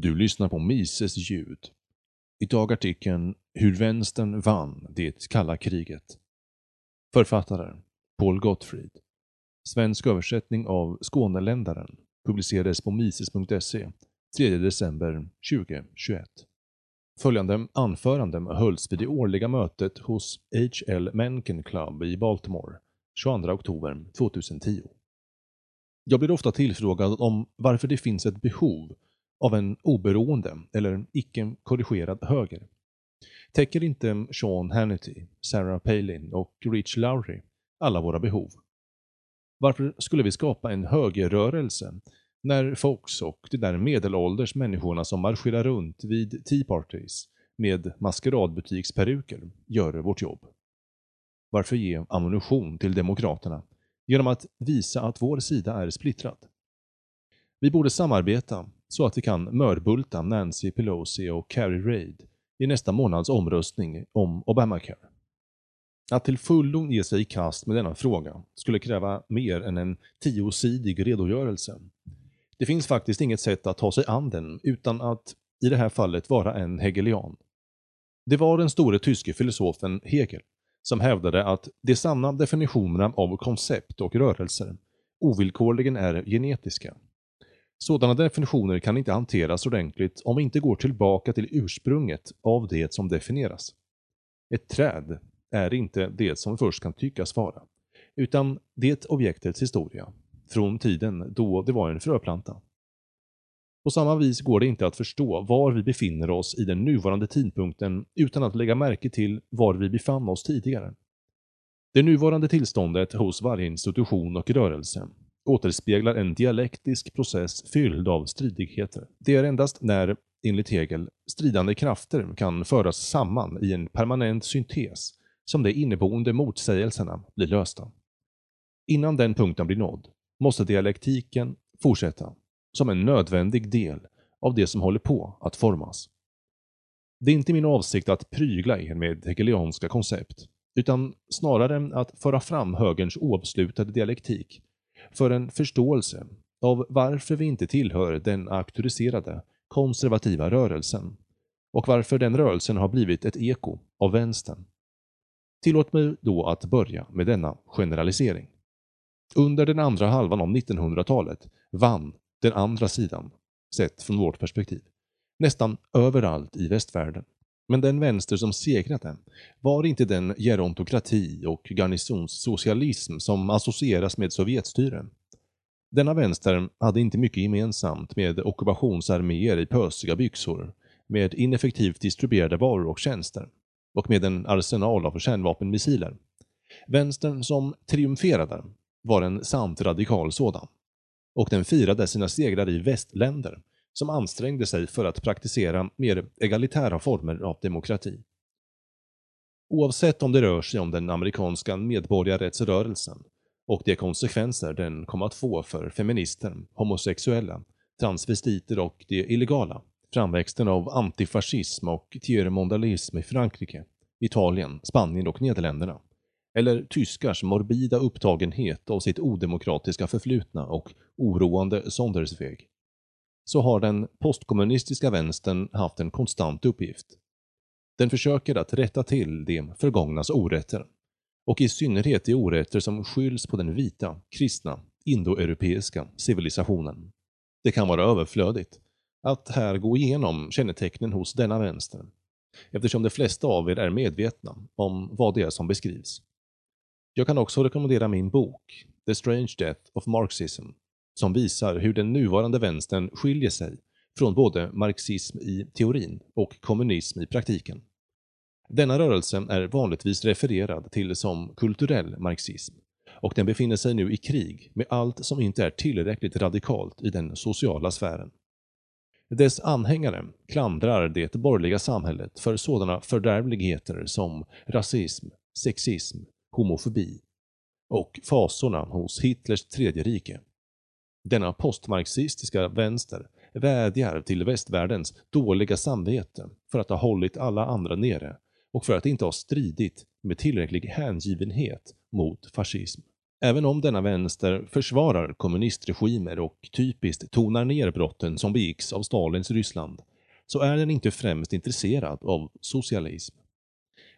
Du lyssnar på Mises ljud. Idag artikeln Hur vänstern vann det kalla kriget. Författare Paul Gottfried. Svensk översättning av Skåneländaren publicerades på mises.se 3 december 2021. Följande anförande hölls vid det årliga mötet hos H.L. Mencken Club i Baltimore 22 oktober 2010. Jag blir ofta tillfrågad om varför det finns ett behov av en oberoende eller icke-korrigerad höger. Täcker inte Sean Hannity, Sarah Palin och Rich Lowry alla våra behov? Varför skulle vi skapa en högerrörelse när Fox och de där medelålders människorna som marscherar runt vid Tea Parties med maskeradbutiksperuker gör vårt jobb? Varför ge ammunition till Demokraterna genom att visa att vår sida är splittrad? Vi borde samarbeta så att vi kan mörbulta Nancy Pelosi och Carrie Reid i nästa månads omröstning om Obamacare. Att till fullo ge sig i kast med denna fråga skulle kräva mer än en tiosidig redogörelse. Det finns faktiskt inget sätt att ta sig an den utan att i det här fallet vara en hegelian. Det var den store tyske filosofen Hegel som hävdade att de sanna definitionerna av koncept och rörelser ovillkorligen är genetiska. Sådana definitioner kan inte hanteras ordentligt om vi inte går tillbaka till ursprunget av det som definieras. Ett träd är inte det som först kan tyckas vara, utan det objektets historia, från tiden då det var en fröplanta. På samma vis går det inte att förstå var vi befinner oss i den nuvarande tidpunkten utan att lägga märke till var vi befann oss tidigare. Det nuvarande tillståndet hos varje institution och rörelse återspeglar en dialektisk process fylld av stridigheter. Det är endast när, enligt Hegel, stridande krafter kan föras samman i en permanent syntes som de inneboende motsägelserna blir lösta. Innan den punkten blir nådd måste dialektiken fortsätta som en nödvändig del av det som håller på att formas. Det är inte min avsikt att prygla er med hegelianska koncept, utan snarare att föra fram högerns oavslutade dialektik för en förståelse av varför vi inte tillhör den auktoriserade konservativa rörelsen och varför den rörelsen har blivit ett eko av vänstern. Tillåt mig då att börja med denna generalisering. Under den andra halvan av 1900-talet vann den andra sidan, sett från vårt perspektiv, nästan överallt i västvärlden. Men den vänster som segrade var inte den gerontokrati och garnisonssocialism som associeras med Sovjetstyre. Denna vänster hade inte mycket gemensamt med ockupationsarméer i pösiga byxor, med ineffektivt distribuerade varor och tjänster och med en arsenal av kärnvapenmissiler. Vänstern som triumferade var en sant radikal sådan. Och den firade sina segrar i västländer som ansträngde sig för att praktisera mer egalitära former av demokrati. Oavsett om det rör sig om den amerikanska medborgarrättsrörelsen och de konsekvenser den kom att få för feminister, homosexuella, transvestiter och de illegala, framväxten av antifascism och tiermondalism i Frankrike, Italien, Spanien och Nederländerna, eller tyskars morbida upptagenhet av sitt odemokratiska förflutna och oroande Sondersweg, så har den postkommunistiska vänstern haft en konstant uppgift. Den försöker att rätta till det förgångnas orätter, och i synnerhet de orätter som skylls på den vita, kristna, indoeuropeiska civilisationen. Det kan vara överflödigt att här gå igenom kännetecknen hos denna vänster, eftersom de flesta av er är medvetna om vad det är som beskrivs. Jag kan också rekommendera min bok The Strange Death of Marxism som visar hur den nuvarande vänstern skiljer sig från både marxism i teorin och kommunism i praktiken. Denna rörelse är vanligtvis refererad till som kulturell marxism och den befinner sig nu i krig med allt som inte är tillräckligt radikalt i den sociala sfären. Dess anhängare klandrar det borgerliga samhället för sådana fördärvligheter som rasism, sexism, homofobi och fasorna hos Hitlers tredje rike. Denna postmarxistiska vänster vädjar till västvärldens dåliga samvete för att ha hållit alla andra nere och för att inte ha stridit med tillräcklig hängivenhet mot fascism. Även om denna vänster försvarar kommunistregimer och typiskt tonar ner brotten som begicks av Stalins Ryssland, så är den inte främst intresserad av socialism.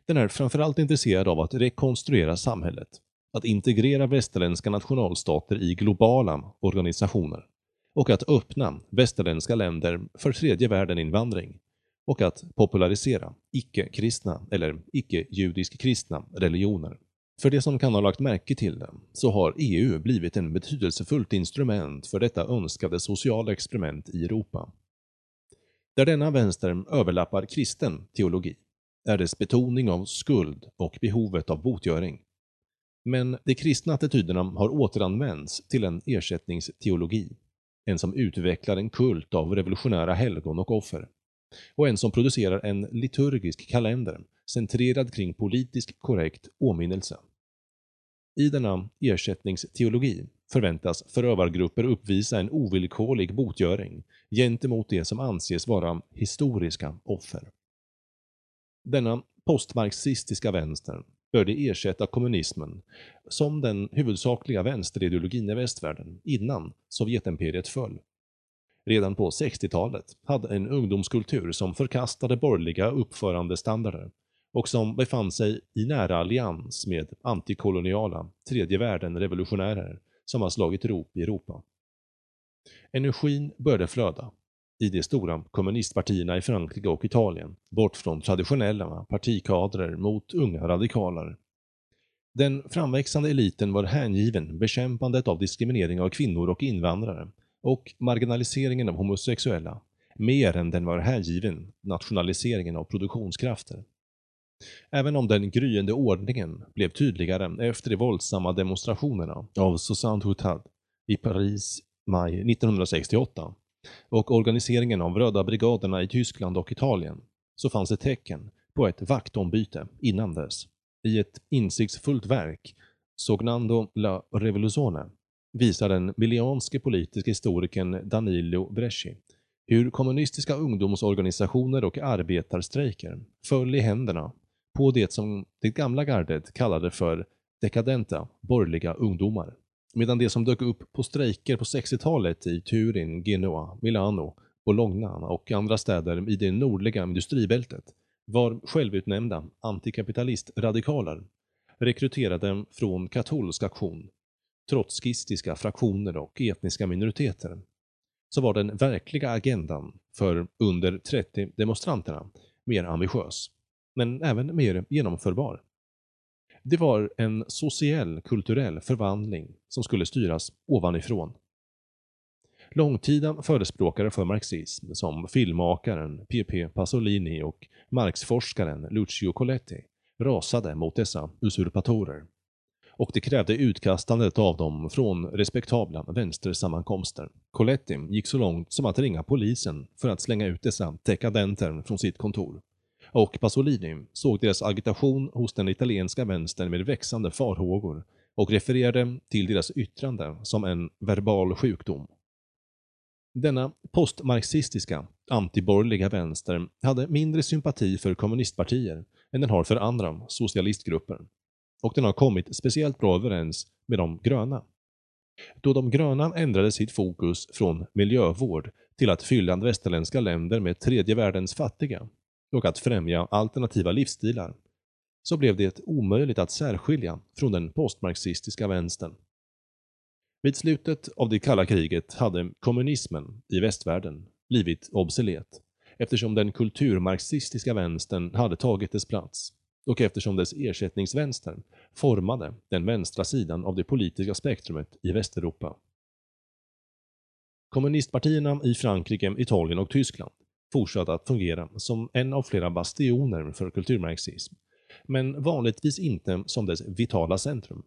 Den är framförallt intresserad av att rekonstruera samhället, att integrera västerländska nationalstater i globala organisationer och att öppna västerländska länder för tredje världen-invandring och att popularisera icke-kristna eller icke-judisk-kristna religioner. För det som kan ha lagt märke till det, så har EU blivit en betydelsefullt instrument för detta önskade sociala experiment i Europa. Där denna vänster överlappar kristen teologi är dess betoning av skuld och behovet av botgöring. Men de kristna attityderna har återanvänts till en ersättningsteologi. En som utvecklar en kult av revolutionära helgon och offer. Och en som producerar en liturgisk kalender centrerad kring politisk korrekt åminnelse. I denna ersättningsteologi förväntas förövargrupper uppvisa en ovillkorlig botgöring gentemot det som anses vara historiska offer. Denna postmarxistiska vänster började ersätta kommunismen som den huvudsakliga vänsterideologin i västvärlden innan Sovjetimperiet föll. Redan på 60-talet hade en ungdomskultur som förkastade borgerliga uppförandestandarder och som befann sig i nära allians med antikoloniala tredje världen-revolutionärer som har slagit rop i Europa. Energin började flöda i de stora kommunistpartierna i Frankrike och Italien, bort från traditionella partikadrer mot unga radikaler. Den framväxande eliten var hängiven bekämpandet av diskriminering av kvinnor och invandrare och marginaliseringen av homosexuella, mer än den var hängiven nationaliseringen av produktionskrafter. Även om den gryende ordningen blev tydligare efter de våldsamma demonstrationerna av Susanne Hutad i Paris maj 1968 och organiseringen av Röda brigaderna i Tyskland och Italien så fanns det tecken på ett vaktombyte innan dess. I ett insiktsfullt verk, Sognando la Revoluzione, visar den milianske politiske historikern Danilo Bresci hur kommunistiska ungdomsorganisationer och arbetarstrejker föll i händerna på det som det gamla gardet kallade för dekadenta borgerliga ungdomar. Medan det som dök upp på strejker på 60-talet i Turin, Genoa, Milano, Bologna och andra städer i det nordliga industribältet var självutnämnda antikapitalistradikaler rekryterade från katolsk aktion, trotskistiska fraktioner och etniska minoriteter, så var den verkliga agendan för under 30 demonstranterna mer ambitiös, men även mer genomförbar. Det var en social kulturell förvandling som skulle styras ovanifrån. Långtida förespråkare för marxism som filmmakaren P.P. Pasolini och marxforskaren Lucio Coletti rasade mot dessa usurpatorer. Och det krävde utkastandet av dem från respektabla vänstersammankomster. Coletti gick så långt som att ringa polisen för att slänga ut dessa dekadenter från sitt kontor och Pasolini såg deras agitation hos den italienska vänstern med växande farhågor och refererade till deras yttrande som en verbal sjukdom. Denna postmarxistiska, antiborgerliga vänster hade mindre sympati för kommunistpartier än den har för andra socialistgrupper. Och den har kommit speciellt bra överens med de gröna. Då de gröna ändrade sitt fokus från miljövård till att fylla västerländska länder med tredje världens fattiga och att främja alternativa livsstilar, så blev det omöjligt att särskilja från den postmarxistiska vänstern. Vid slutet av det kalla kriget hade kommunismen i västvärlden blivit obsolet eftersom den kulturmarxistiska vänstern hade tagit dess plats och eftersom dess ersättningsvänster formade den vänstra sidan av det politiska spektrumet i Västeuropa. Kommunistpartierna i Frankrike, Italien och Tyskland fortsatte att fungera som en av flera bastioner för kulturmarxism, men vanligtvis inte som dess vitala centrum.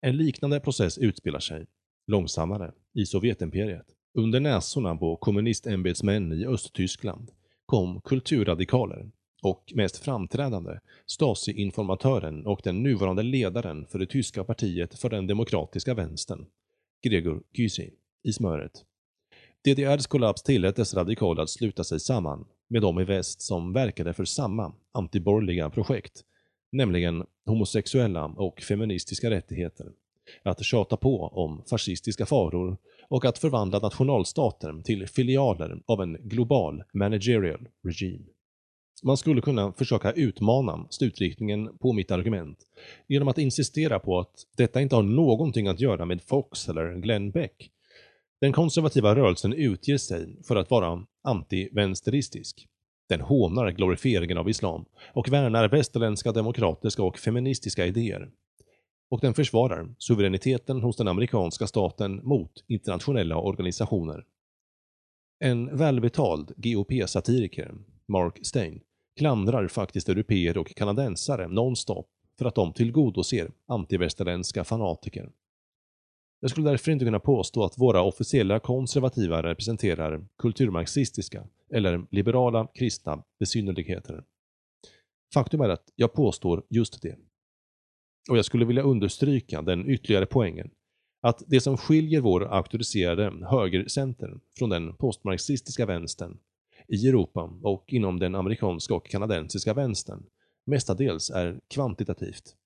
En liknande process utspelar sig, långsammare, i Sovjetimperiet. Under näsorna på kommunistämbetsmän i Östtyskland kom kulturradikaler och mest framträdande Stasi-informatören och den nuvarande ledaren för det tyska partiet för den demokratiska vänstern, Gregor Gysi, i smöret. DDRs kollaps tillät dess radikaler att sluta sig samman med de i väst som verkade för samma antiborgerliga projekt, nämligen homosexuella och feministiska rättigheter, att tjata på om fascistiska faror och att förvandla nationalstater till filialer av en global managerial regime. Man skulle kunna försöka utmana slutriktningen på mitt argument genom att insistera på att detta inte har någonting att göra med Fox eller Glenn Beck. Den konservativa rörelsen utger sig för att vara anti-vänsteristisk. Den hånar glorifieringen av islam och värnar västerländska demokratiska och feministiska idéer. Och den försvarar suveräniteten hos den amerikanska staten mot internationella organisationer. En välbetald GOP-satiriker, Mark Stein, klandrar faktiskt europeer och kanadensare nonstop för att de tillgodoser antivästerländska fanatiker. Jag skulle därför inte kunna påstå att våra officiella konservativa representerar kulturmarxistiska eller liberala kristna besynnerligheter. Faktum är att jag påstår just det. Och jag skulle vilja understryka den ytterligare poängen att det som skiljer vår auktoriserade högercenter från den postmarxistiska vänstern i Europa och inom den amerikanska och kanadensiska vänstern mestadels är kvantitativt.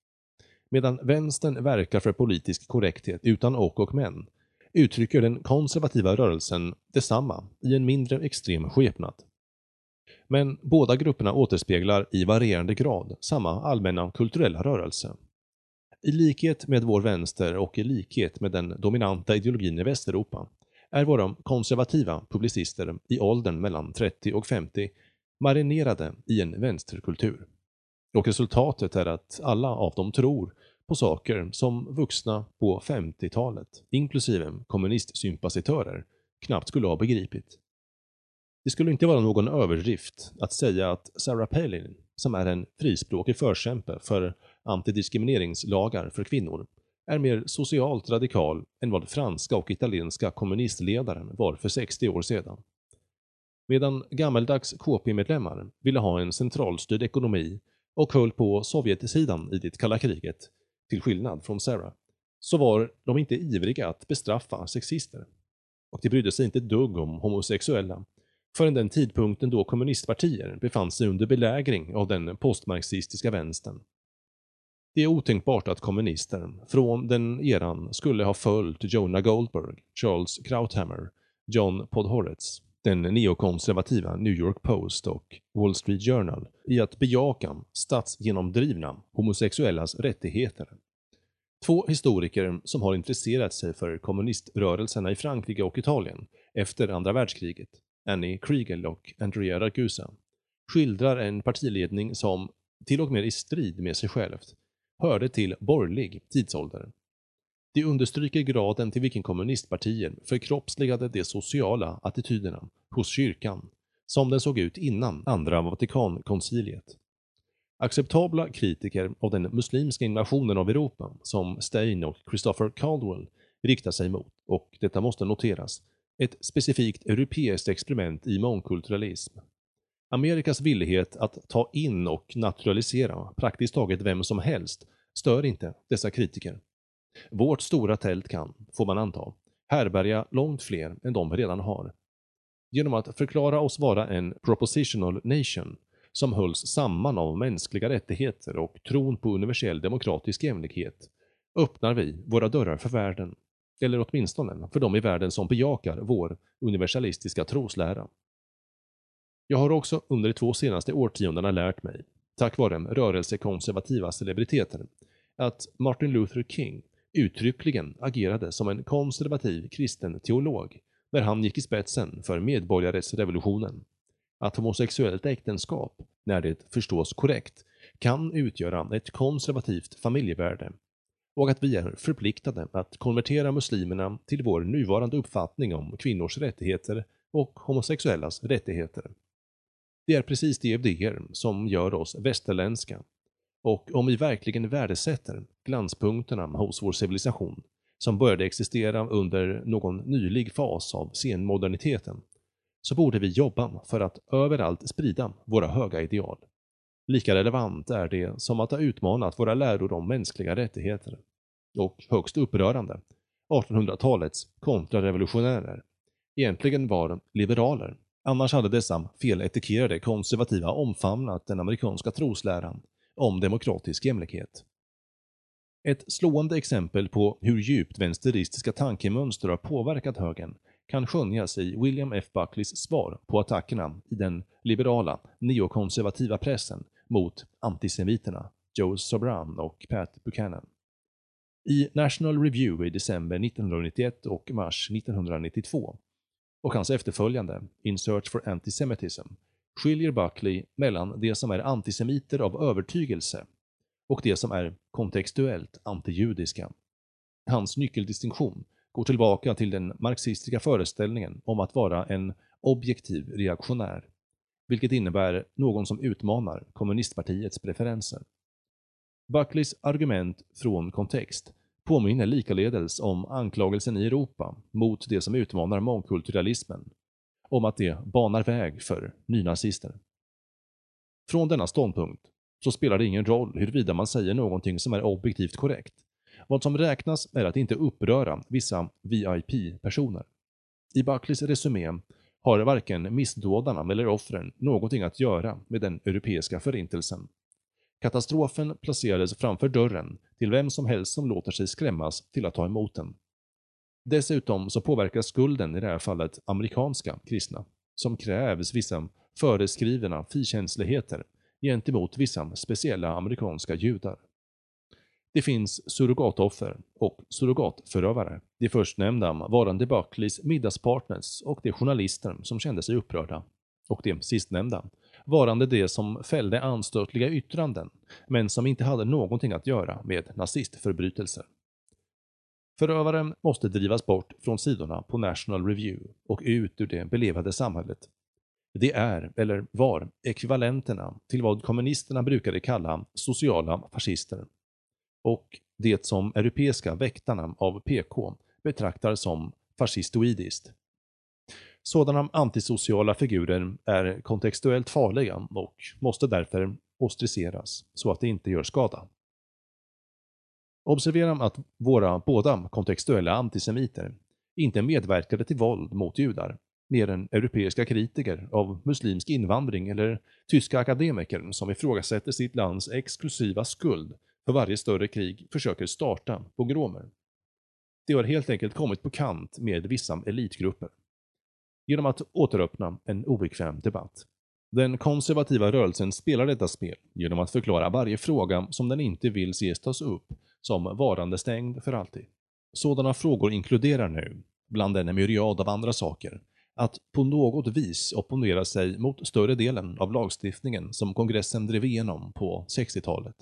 Medan vänstern verkar för politisk korrekthet utan och och men, uttrycker den konservativa rörelsen detsamma i en mindre extrem skepnad. Men båda grupperna återspeglar i varierande grad samma allmänna kulturella rörelse. I likhet med vår vänster och i likhet med den dominanta ideologin i Västeuropa är våra konservativa publicister i åldern mellan 30 och 50 marinerade i en vänsterkultur. Och resultatet är att alla av dem tror på saker som vuxna på 50-talet, inklusive kommunistsympatisörer, knappt skulle ha begripit. Det skulle inte vara någon överdrift att säga att Sarah Palin, som är en frispråkig förkämpe för antidiskrimineringslagar för kvinnor, är mer socialt radikal än vad franska och italienska kommunistledaren var för 60 år sedan. Medan gammeldags KP-medlemmar ville ha en centralstyrd ekonomi och höll på Sovjetsidan i det kalla kriget, till skillnad från Sarah, så var de inte ivriga att bestraffa sexister. Och de brydde sig inte dugg om homosexuella förrän den tidpunkten då kommunistpartier befann sig under belägring av den postmarxistiska vänstern. Det är otänkbart att kommunister från den eran skulle ha följt Jonah Goldberg, Charles Krauthammer, John Podhoretz, den neokonservativa New York Post och Wall Street Journal i att bejaka statsgenomdrivna homosexuellas rättigheter. Två historiker som har intresserat sig för kommuniströrelserna i Frankrike och Italien efter andra världskriget, Annie Kriegel och Andrea Ragusa, skildrar en partiledning som, till och med i strid med sig självt, hörde till borgerlig tidsålder. Det understryker graden till vilken kommunistpartier förkroppsligade de sociala attityderna hos kyrkan, som den såg ut innan andra Vatikankonciliet. Acceptabla kritiker av den muslimska invasionen av Europa, som Stein och Christopher Caldwell, riktar sig mot, och detta måste noteras, ett specifikt europeiskt experiment i mångkulturalism. Amerikas villighet att ta in och naturalisera praktiskt taget vem som helst stör inte dessa kritiker. Vårt stora tält kan, får man anta, härbärga långt fler än de vi redan har. Genom att förklara oss vara en propositional nation som hölls samman av mänskliga rättigheter och tron på universell demokratisk jämlikhet öppnar vi våra dörrar för världen, eller åtminstone för de i världen som bejakar vår universalistiska troslära. Jag har också under de två senaste årtiondena lärt mig, tack vare rörelsekonservativa celebriteter, att Martin Luther King uttryckligen agerade som en konservativ kristen teolog när han gick i spetsen för medborgarrättsrevolutionen. Att homosexuellt äktenskap, när det förstås korrekt, kan utgöra ett konservativt familjevärde och att vi är förpliktade att konvertera muslimerna till vår nuvarande uppfattning om kvinnors rättigheter och homosexuellas rättigheter. Det är precis de idéer som gör oss västerländska och om vi verkligen värdesätter glanspunkterna hos vår civilisation, som började existera under någon nylig fas av senmoderniteten, så borde vi jobba för att överallt sprida våra höga ideal. Lika relevant är det som att ha utmanat våra läror om mänskliga rättigheter. Och högst upprörande, 1800-talets kontrarevolutionärer egentligen var liberaler. Annars hade dessa feletikerade konservativa omfamnat den amerikanska trosläran om demokratisk jämlikhet. Ett slående exempel på hur djupt vänsteristiska tankemönster har påverkat högern kan skönjas i William F. Buckleys svar på attackerna i den liberala, neokonservativa pressen mot antisemiterna Joe Sobran och Pat Buchanan. I National Review i december 1991 och mars 1992 och hans efterföljande In Search for Antisemitism skiljer Buckley mellan det som är antisemiter av övertygelse och det som är kontextuellt antijudiska. Hans nyckeldistinktion går tillbaka till den marxistiska föreställningen om att vara en objektiv reaktionär, vilket innebär någon som utmanar kommunistpartiets preferenser. Buckleys argument från kontext påminner likaledes om anklagelsen i Europa mot det som utmanar mångkulturalismen, om att det banar väg för nynazister. Från denna ståndpunkt så spelar det ingen roll huruvida man säger någonting som är objektivt korrekt. Vad som räknas är att inte uppröra vissa VIP-personer. I Buckleys resumé har varken missdådarna eller offren någonting att göra med den europeiska förintelsen. Katastrofen placerades framför dörren till vem som helst som låter sig skrämmas till att ta emot den. Dessutom så påverkar skulden i det här fallet amerikanska kristna, som krävs vissa föreskrivna fikänsligheter gentemot vissa speciella amerikanska judar. Det finns surrogatoffer och surrogatförövare. De förstnämnda varande Buckleys middagspartners och de journalister som kände sig upprörda. Och de sistnämnda varande de som fällde anstötliga yttranden, men som inte hade någonting att göra med nazistförbrytelser. Förövaren måste drivas bort från sidorna på National Review och ut ur det belevade samhället. Det är, eller var, ekvivalenterna till vad kommunisterna brukade kalla sociala fascister. Och det som europeiska väktarna av PK betraktar som fascistoidiskt. Sådana antisociala figurer är kontextuellt farliga och måste därför ostraciseras så att det inte gör skada. Observera att våra båda kontextuella antisemiter inte medverkade till våld mot judar, mer än europeiska kritiker av muslimsk invandring eller tyska akademiker som ifrågasätter sitt lands exklusiva skuld för varje större krig försöker starta pogromer. De har helt enkelt kommit på kant med vissa elitgrupper genom att återöppna en obekväm debatt. Den konservativa rörelsen spelar detta spel genom att förklara varje fråga som den inte vill ses tas upp som varande stängd för alltid. Sådana frågor inkluderar nu, bland en myriad av andra saker, att på något vis opponera sig mot större delen av lagstiftningen som kongressen drev igenom på 60-talet.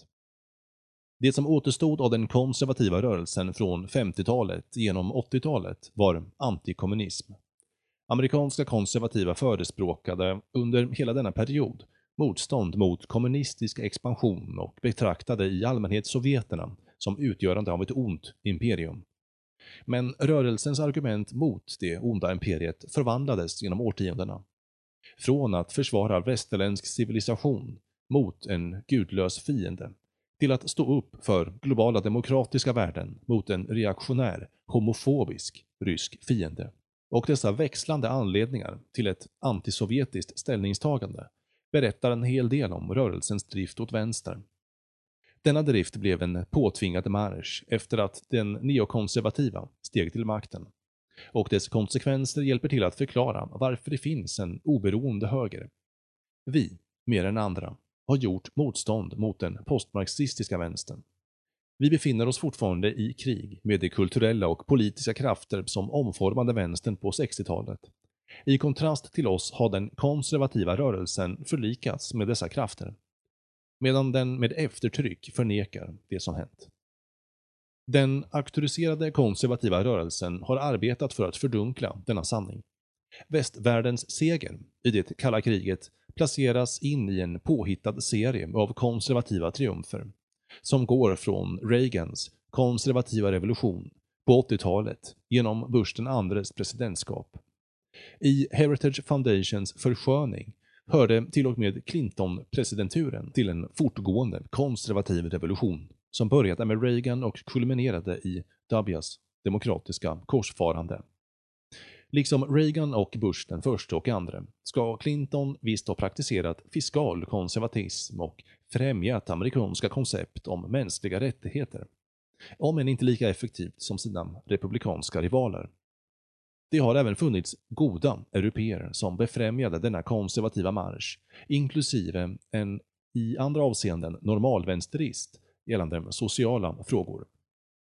Det som återstod av den konservativa rörelsen från 50-talet genom 80-talet var antikommunism. Amerikanska konservativa förespråkade under hela denna period motstånd mot kommunistisk expansion och betraktade i allmänhet sovjeterna som utgörande av ett ont imperium. Men rörelsens argument mot det onda imperiet förvandlades genom årtiondena. Från att försvara västerländsk civilisation mot en gudlös fiende till att stå upp för globala demokratiska värden mot en reaktionär, homofobisk rysk fiende och dessa växlande anledningar till ett antisovjetiskt ställningstagande berättar en hel del om rörelsens drift åt vänster. Denna drift blev en påtvingad marsch efter att den neokonservativa steg till makten. Och dess konsekvenser hjälper till att förklara varför det finns en oberoende höger. Vi, mer än andra, har gjort motstånd mot den postmarxistiska vänstern. Vi befinner oss fortfarande i krig med de kulturella och politiska krafter som omformade vänstern på 60-talet. I kontrast till oss har den konservativa rörelsen förlikats med dessa krafter, medan den med eftertryck förnekar det som hänt. Den auktoriserade konservativa rörelsen har arbetat för att fördunkla denna sanning. Västvärldens seger i det kalla kriget placeras in i en påhittad serie av konservativa triumfer som går från Reagans konservativa revolution på 80-talet genom Bush den andres presidentskap. I Heritage Foundations försköning hörde till och med Clinton-presidenturen till en fortgående konservativ revolution som började med Reagan och kulminerade i W's demokratiska korsfarande. Liksom Reagan och Bush den första och andra ska Clinton visst ha praktiserat fiskal konservatism och främjat amerikanska koncept om mänskliga rättigheter. om än inte lika effektivt som sina republikanska rivaler. Det har även funnits goda europeer som befrämjade denna konservativa marsch, inklusive en i andra avseenden normalvänsterist gällande sociala frågor.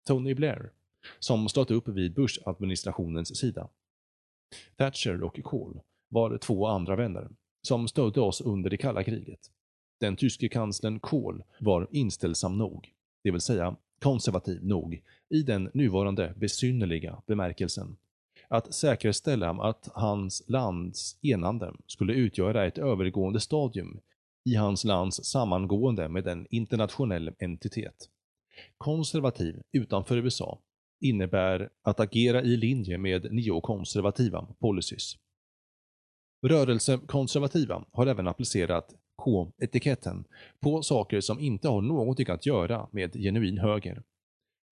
Tony Blair, som stått upp vid Bush-administrationens sida. Thatcher och Kohl var två andra vänner som stödde oss under det kalla kriget. Den tyske kanslern Kohl var inställsam nog, det vill säga konservativ nog, i den nuvarande besynnerliga bemärkelsen. Att säkerställa att hans lands enande skulle utgöra ett övergående stadium i hans lands sammangående med en internationell entitet. Konservativ utanför USA innebär att agera i linje med neokonservativa policies. Rörelsekonservativa har även applicerat K-etiketten på saker som inte har någonting att göra med genuin höger.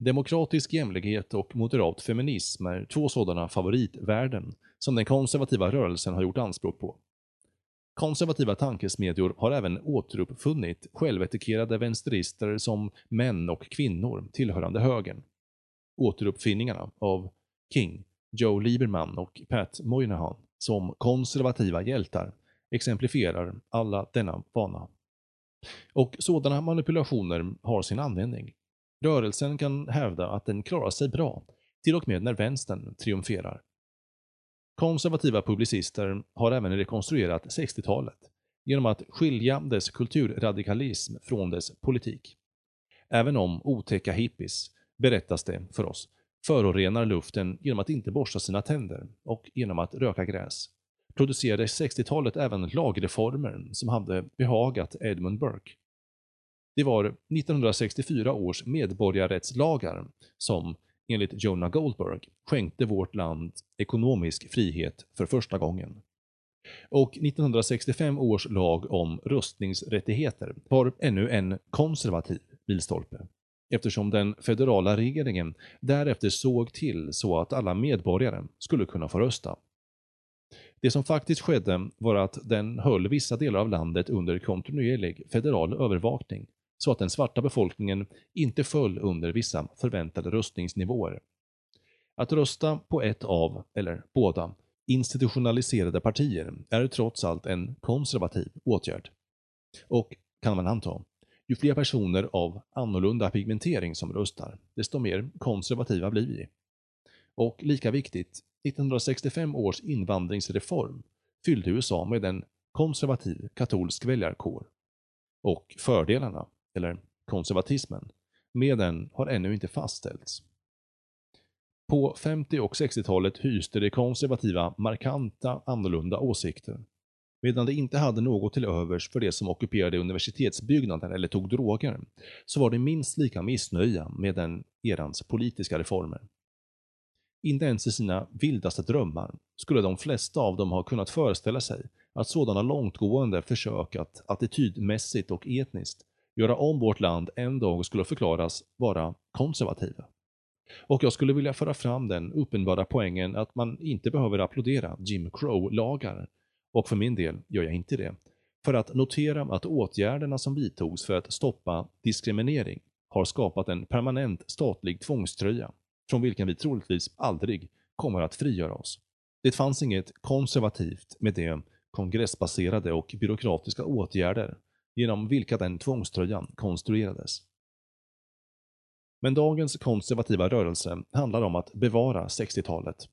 Demokratisk jämlikhet och moderat feminism är två sådana favoritvärden som den konservativa rörelsen har gjort anspråk på. Konservativa tankesmedjor har även återuppfunnit självetikerade vänsterister som män och kvinnor tillhörande högern. Återuppfinningarna av King, Joe Lieberman och Pat Moynihan som konservativa hjältar exemplifierar alla denna vana. Och sådana manipulationer har sin användning. Rörelsen kan hävda att den klarar sig bra, till och med när vänstern triumferar. Konservativa publicister har även rekonstruerat 60-talet genom att skilja dess kulturradikalism från dess politik. Även om otäcka hippies, berättas det för oss, förorenar luften genom att inte borsta sina tänder och genom att röka gräs, producerade 60-talet även lagreformer som hade behagat Edmund Burke. Det var 1964 års medborgarrättslagar som, enligt Jonah Goldberg, skänkte vårt land ekonomisk frihet för första gången. Och 1965 års lag om röstningsrättigheter var ännu en konservativ milstolpe eftersom den federala regeringen därefter såg till så att alla medborgare skulle kunna få rösta. Det som faktiskt skedde var att den höll vissa delar av landet under kontinuerlig federal övervakning så att den svarta befolkningen inte föll under vissa förväntade röstningsnivåer. Att rösta på ett av, eller båda, institutionaliserade partier är trots allt en konservativ åtgärd. Och, kan man anta, ju fler personer av annorlunda pigmentering som röstar, desto mer konservativa blir vi. Och lika viktigt, 1965 års invandringsreform fyllde USA med en konservativ katolsk väljarkår. Och fördelarna, eller konservatismen, med den har ännu inte fastställts. På 50 och 60-talet hyste de konservativa markanta annorlunda åsikter Medan de inte hade något till övers för det som ockuperade universitetsbyggnaden eller tog droger, så var de minst lika missnöjda med den erans politiska reformer. Inte ens i sina vildaste drömmar skulle de flesta av dem ha kunnat föreställa sig att sådana långtgående försök att attitydmässigt och etniskt göra om vårt land en dag skulle förklaras vara konservativa. Och jag skulle vilja föra fram den uppenbara poängen att man inte behöver applådera Jim Crow-lagar och för min del gör jag inte det, för att notera att åtgärderna som vidtogs för att stoppa diskriminering har skapat en permanent statlig tvångströja från vilken vi troligtvis aldrig kommer att frigöra oss. Det fanns inget konservativt med det kongressbaserade och byråkratiska åtgärder genom vilka den tvångströjan konstruerades. Men dagens konservativa rörelse handlar om att bevara 60-talet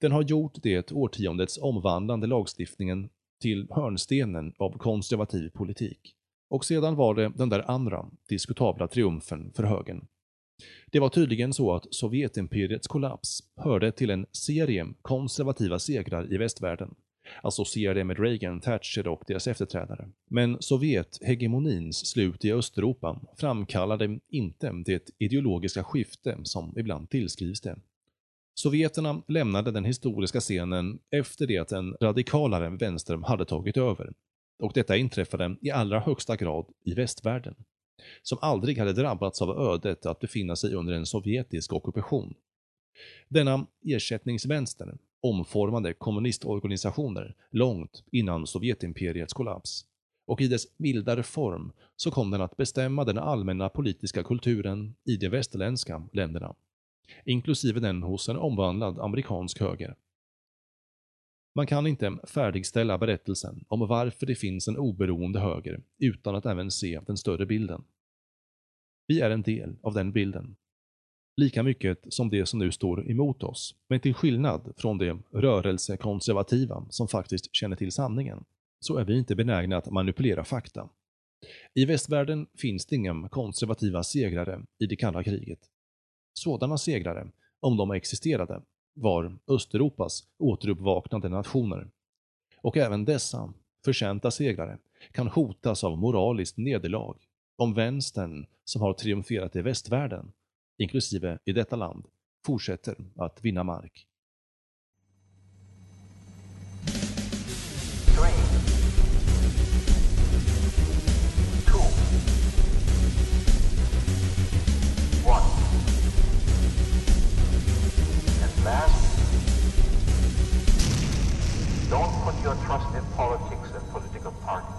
den har gjort det årtiondets omvandlande lagstiftningen till hörnstenen av konservativ politik. Och sedan var det den där andra, diskutabla triumfen för högern. Det var tydligen så att Sovjetimperiets kollaps hörde till en serie konservativa segrar i västvärlden, associerade med Reagan, Thatcher och deras efterträdare. Men Sovjethegemonins slut i Östeuropa framkallade inte det ideologiska skifte som ibland tillskrivs det. Sovjeterna lämnade den historiska scenen efter det att en radikalare vänster hade tagit över. Och detta inträffade i allra högsta grad i västvärlden, som aldrig hade drabbats av ödet att befinna sig under en sovjetisk ockupation. Denna ersättningsvänster omformade kommunistorganisationer långt innan Sovjetimperiets kollaps och i dess mildare form så kom den att bestämma den allmänna politiska kulturen i de västerländska länderna, inklusive den hos en omvandlad amerikansk höger. Man kan inte färdigställa berättelsen om varför det finns en oberoende höger utan att även se den större bilden. Vi är en del av den bilden. Lika mycket som det som nu står emot oss, men till skillnad från de rörelsekonservativa som faktiskt känner till sanningen, så är vi inte benägna att manipulera fakta. I västvärlden finns det inga konservativa segrare i det kalla kriget. Sådana segrare, om de existerade, var Östeuropas återuppvaknande nationer. Och även dessa förtjänta segrare kan hotas av moraliskt nederlag om vänstern, som har triumferat i västvärlden, inklusive i detta land, fortsätter att vinna mark. Last, don't put your trust in politics and political parties.